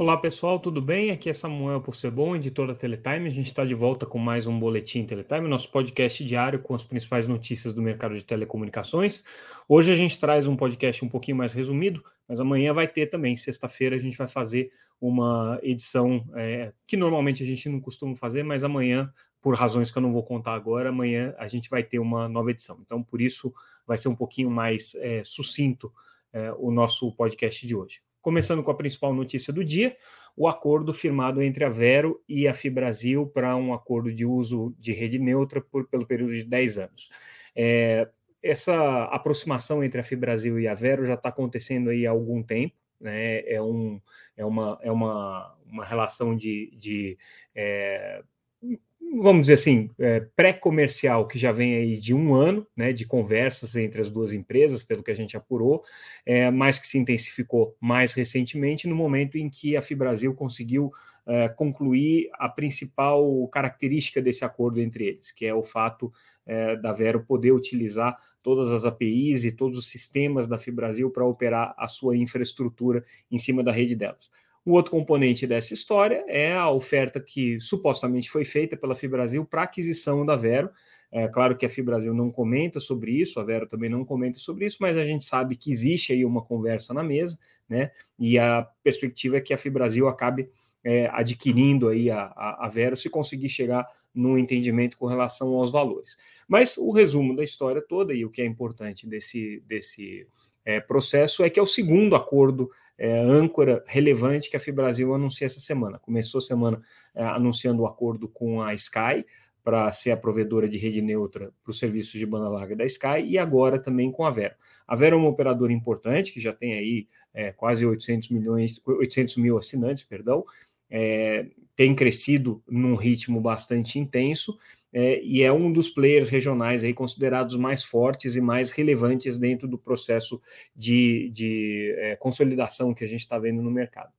Olá pessoal, tudo bem? Aqui é Samuel Porcebon, editor da Teletime. A gente está de volta com mais um Boletim Teletime, nosso podcast diário com as principais notícias do mercado de telecomunicações. Hoje a gente traz um podcast um pouquinho mais resumido, mas amanhã vai ter também. Sexta-feira a gente vai fazer uma edição é, que normalmente a gente não costuma fazer, mas amanhã, por razões que eu não vou contar agora, amanhã a gente vai ter uma nova edição. Então, por isso, vai ser um pouquinho mais é, sucinto é, o nosso podcast de hoje. Começando com a principal notícia do dia, o acordo firmado entre a Vero e a Fibrasil para um acordo de uso de rede neutra por, pelo período de 10 anos. É, essa aproximação entre a Fibrasil e a Vero já está acontecendo aí há algum tempo, né? É, um, é, uma, é uma, uma relação de, de é, vamos dizer assim, é, pré-comercial que já vem aí de um ano, né, de conversas entre as duas empresas, pelo que a gente apurou, é, mas que se intensificou mais recentemente no momento em que a Fibrasil conseguiu é, concluir a principal característica desse acordo entre eles, que é o fato é, da Vero poder utilizar todas as APIs e todos os sistemas da Fibrasil para operar a sua infraestrutura em cima da rede delas. O outro componente dessa história é a oferta que supostamente foi feita pela Fibrasil para aquisição da Vero. É claro que a Fibrasil não comenta sobre isso, a Vero também não comenta sobre isso, mas a gente sabe que existe aí uma conversa na mesa, né? E a perspectiva é que a Fibrasil acabe é, adquirindo aí a, a, a Vero se conseguir chegar num entendimento com relação aos valores. Mas o resumo da história toda e o que é importante desse, desse é, processo é que é o segundo acordo é, âncora relevante que a Fibrasil anuncia essa semana. Começou a semana é, anunciando o acordo com a Sky para ser a provedora de rede neutra para os serviços de banda larga da Sky e agora também com a Vero. A Vero é uma operadora importante que já tem aí é, quase 800 milhões, 800 mil assinantes, perdão, é, tem crescido num ritmo bastante intenso é, e é um dos players regionais aí considerados mais fortes e mais relevantes dentro do processo de, de é, consolidação que a gente está vendo no mercado.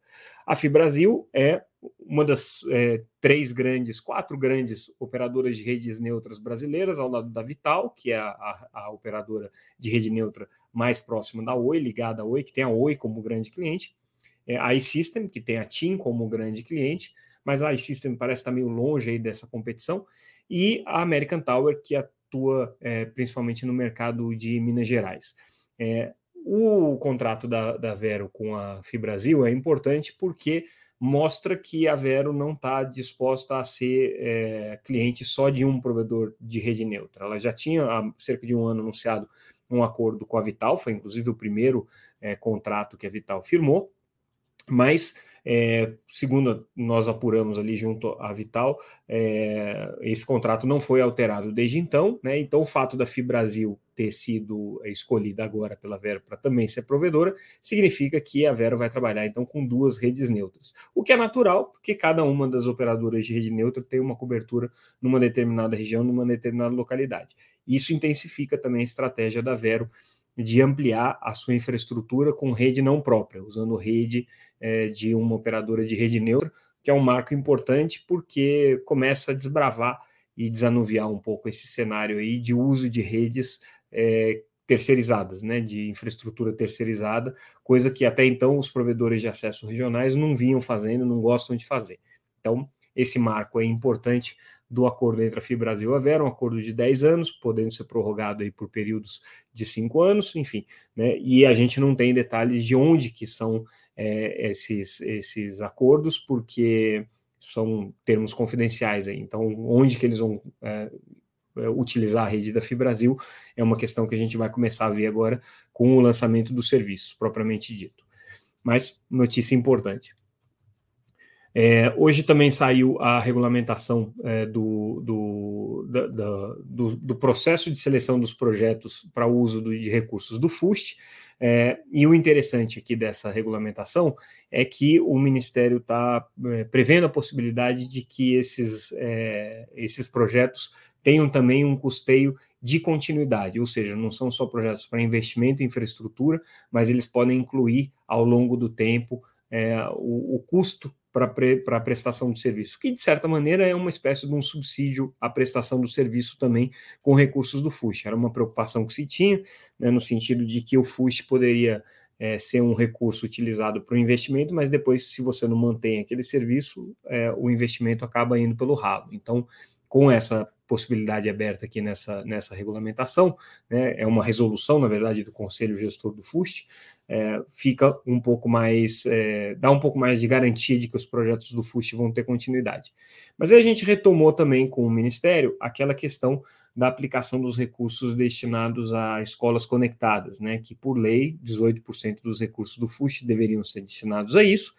A Fibrasil é uma das é, três grandes, quatro grandes operadoras de redes neutras brasileiras, ao lado da Vital, que é a, a, operadora de rede neutra mais próxima da Oi, ligada à Oi, que tem a Oi como grande cliente, é, a iSystem, que tem a TIM como grande cliente, mas a iSystem parece estar meio longe aí dessa competição, e a American Tower, que atua é, principalmente no mercado de Minas Gerais. É, o contrato da, da Vero com a Fibrasil é importante porque mostra que a Vero não está disposta a ser é, cliente só de um provedor de rede neutra. Ela já tinha há cerca de um ano anunciado um acordo com a Vital, foi inclusive o primeiro é, contrato que a Vital firmou, mas é, segundo nós apuramos ali junto à Vital, é, esse contrato não foi alterado desde então, né? Então, o fato da Fibrasil ter sido escolhida agora pela Vero para também ser provedora, significa que a Vero vai trabalhar então com duas redes neutras. O que é natural, porque cada uma das operadoras de rede neutra tem uma cobertura numa determinada região, numa determinada localidade. Isso intensifica também a estratégia da Vero de ampliar a sua infraestrutura com rede não própria, usando rede é, de uma operadora de rede neutra, que é um marco importante porque começa a desbravar e desanuviar um pouco esse cenário aí de uso de redes é, terceirizadas, né, de infraestrutura terceirizada, coisa que até então os provedores de acesso regionais não vinham fazendo, não gostam de fazer. Então, esse marco é importante do acordo entre a FIBrasil e a Vera, um acordo de 10 anos, podendo ser prorrogado aí por períodos de 5 anos, enfim, né? E a gente não tem detalhes de onde que são é, esses, esses acordos, porque são termos confidenciais aí. Então, onde que eles vão é, é utilizar a rede da FIBrasil é uma questão que a gente vai começar a ver agora com o lançamento dos serviços, propriamente dito. Mas notícia importante. É, hoje também saiu a regulamentação é, do, do, da, da, do, do, processo de seleção dos projetos para uso do, de recursos do FUST. É, e o interessante aqui dessa regulamentação é que o Ministério está é, prevendo a possibilidade de que esses, é, esses projetos tenham também um custeio de continuidade, ou seja, não são só projetos para investimento em infraestrutura, mas eles podem incluir ao longo do tempo é, o, o, custo para pre, a prestação de serviço, que de certa maneira é uma espécie de um subsídio à prestação do serviço também com recursos do FUSH. Era uma preocupação que se tinha, né, no sentido de que o FUSH poderia é, ser um recurso utilizado para o investimento, mas depois, se você não mantém aquele serviço, é, o investimento acaba indo pelo ralo. Então, com essa possibilidade aberta aqui nessa, nessa regulamentação, né, é uma resolução, na verdade, do Conselho Gestor do FUST, é, fica um pouco mais, é, dá um pouco mais de garantia de que os projetos do FUST vão ter continuidade. Mas aí a gente retomou também com o Ministério aquela questão da aplicação dos recursos destinados a escolas conectadas, né, que por lei 18% dos recursos do FUST deveriam ser destinados a isso.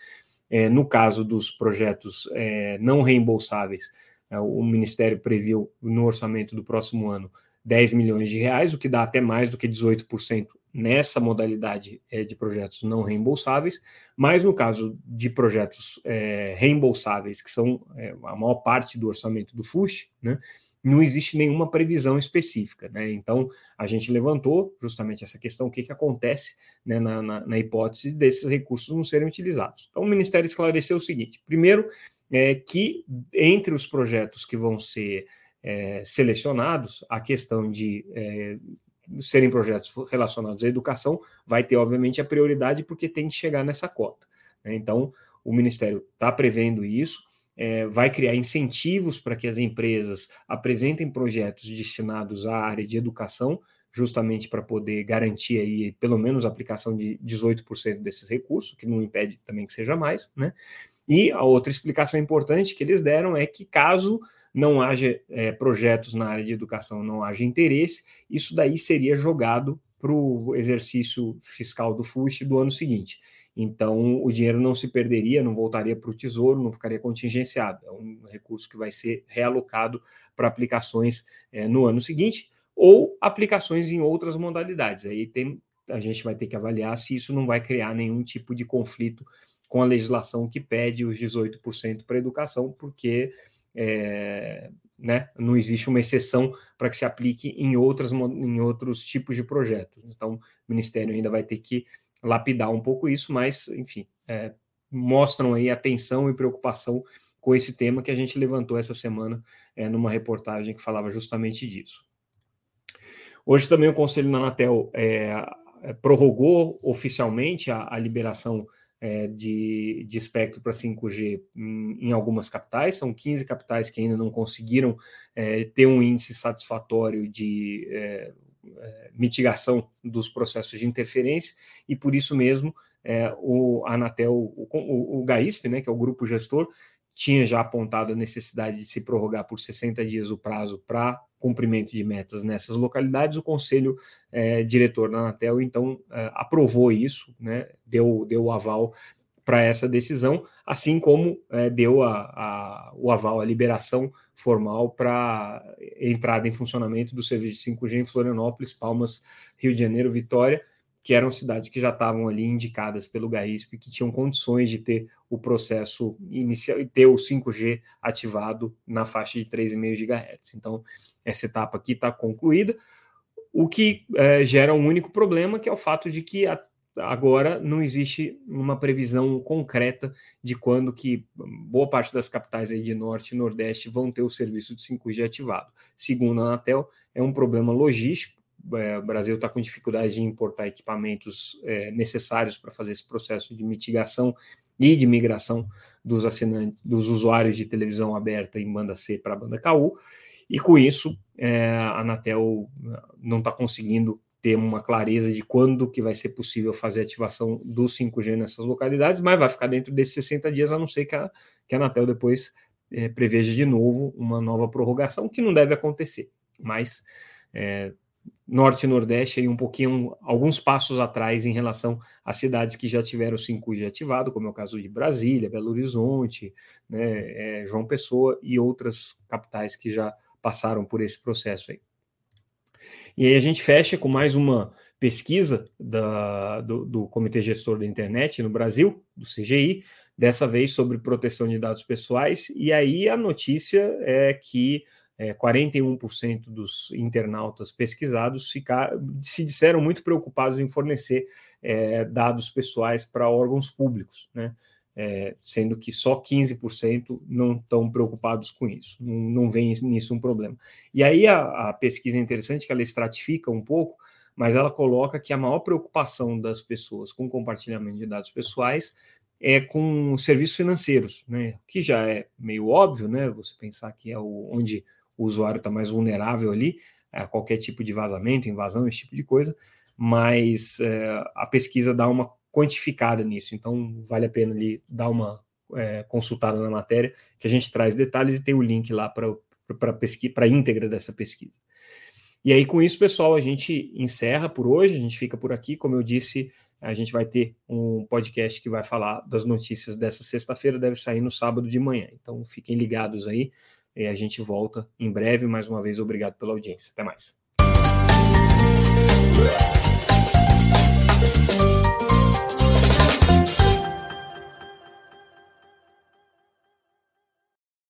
É, no caso dos projetos é, não reembolsáveis, é, o Ministério previu no orçamento do próximo ano 10 milhões de reais, o que dá até mais do que 18% nessa modalidade é, de projetos não reembolsáveis, mas no caso de projetos é, reembolsáveis, que são é, a maior parte do orçamento do FUSH, né, não existe nenhuma previsão específica. Né? Então, a gente levantou justamente essa questão, o que, que acontece né, na, na, na, hipótese desses recursos não serem utilizados. Então, o Ministério esclareceu o seguinte: primeiro, é, que entre os projetos que vão ser é, selecionados, a questão de é, serem projetos relacionados à educação vai ter, obviamente, a prioridade, porque tem que chegar nessa cota. Né? Então, o Ministério está prevendo isso, é, vai criar incentivos para que as empresas apresentem projetos destinados à área de educação, justamente para poder garantir aí pelo menos a aplicação de 18% desses recursos, que não impede também que seja mais, né? E a outra explicação importante que eles deram é que caso não haja é, projetos na área de educação, não haja interesse, isso daí seria jogado para o exercício fiscal do FUST do ano seguinte. Então, o dinheiro não se perderia, não voltaria para o tesouro, não ficaria contingenciado. É um recurso que vai ser realocado para aplicações é, no ano seguinte ou aplicações em outras modalidades. Aí tem, a gente vai ter que avaliar se isso não vai criar nenhum tipo de conflito com a legislação que pede os 18% para educação, porque é, né, não existe uma exceção para que se aplique em, outras, em outros tipos de projetos. Então, o Ministério ainda vai ter que lapidar um pouco isso, mas, enfim, é, mostram aí atenção e preocupação com esse tema que a gente levantou essa semana é, numa reportagem que falava justamente disso. Hoje também o Conselho da Anatel é, prorrogou oficialmente a, a liberação é, de, de espectro para 5G em, em, algumas capitais, são 15 capitais que ainda não conseguiram é, ter um índice satisfatório de é, é mitigação dos processos de interferência, e por isso mesmo é, o Anatel, o, o, o GAISP, né, que é o grupo gestor, tinha já apontado a necessidade de se prorrogar por 60 dias o prazo para cumprimento de metas nessas localidades, o conselho é, diretor da Anatel então é, aprovou isso, né, deu, deu o aval para essa decisão, assim como é, deu a, a, o aval, a liberação formal para entrada em funcionamento do serviço de 5G em Florianópolis, Palmas, Rio de Janeiro, Vitória, que eram cidades que já estavam ali indicadas pelo GAISP, que tinham condições de ter o processo inicial e ter o 5G ativado na faixa de 3,5 GHz. Então, essa etapa aqui está concluída, o que é, gera um único problema, que é o fato de que a, agora não existe uma previsão concreta de quando que boa parte das capitais aí de Norte e Nordeste vão ter o serviço de 5G ativado. Segundo a Anatel, é um problema logístico, é, o Brasil está com dificuldade de importar equipamentos é, necessários para fazer esse processo de mitigação e de migração dos assinantes, dos usuários de televisão aberta em banda C para a banda KU, e com isso é, a Anatel não está conseguindo ter uma clareza de quando que vai ser possível fazer a ativação do 5G nessas localidades, mas vai ficar dentro desses 60 dias, a não ser que a, que a Anatel depois é, preveja de novo uma nova prorrogação, que não deve acontecer. Mas é, norte e nordeste aí um pouquinho, alguns passos atrás em relação às cidades que já tiveram o 5G ativado, como é o caso de Brasília, Belo Horizonte, né, é, João Pessoa e outras capitais que já passaram por esse processo aí. E aí a gente fecha com mais uma pesquisa da, do, do Comitê Gestor da Internet no Brasil, do CGI, dessa vez sobre proteção de dados pessoais, e aí a notícia é que é, 41% dos internautas pesquisados ficar, se disseram muito preocupados em fornecer é, dados pessoais para órgãos públicos, né? É, sendo que só 15% não estão preocupados com isso, não, não vem nisso um problema. E aí a, a pesquisa é interessante que ela estratifica um pouco mas ela coloca que a maior preocupação das pessoas com compartilhamento de dados pessoais é com serviços financeiros, né? Que já é meio óbvio, né? Você pensar que é o, onde o usuário está mais vulnerável ali a qualquer tipo de vazamento, invasão, esse tipo de coisa, mas é, a pesquisa dá uma quantificada nisso, então vale a pena ali dar uma é, consultada na matéria, que a gente traz detalhes e tem o link lá para para a íntegra dessa pesquisa. E aí, com isso, pessoal, a gente encerra por hoje, a gente fica por aqui. Como eu disse, a gente vai ter um podcast que vai falar das notícias dessa sexta-feira, deve sair no sábado de manhã. Então, fiquem ligados aí. E a gente volta em breve. Mais uma vez, obrigado pela audiência. Até mais.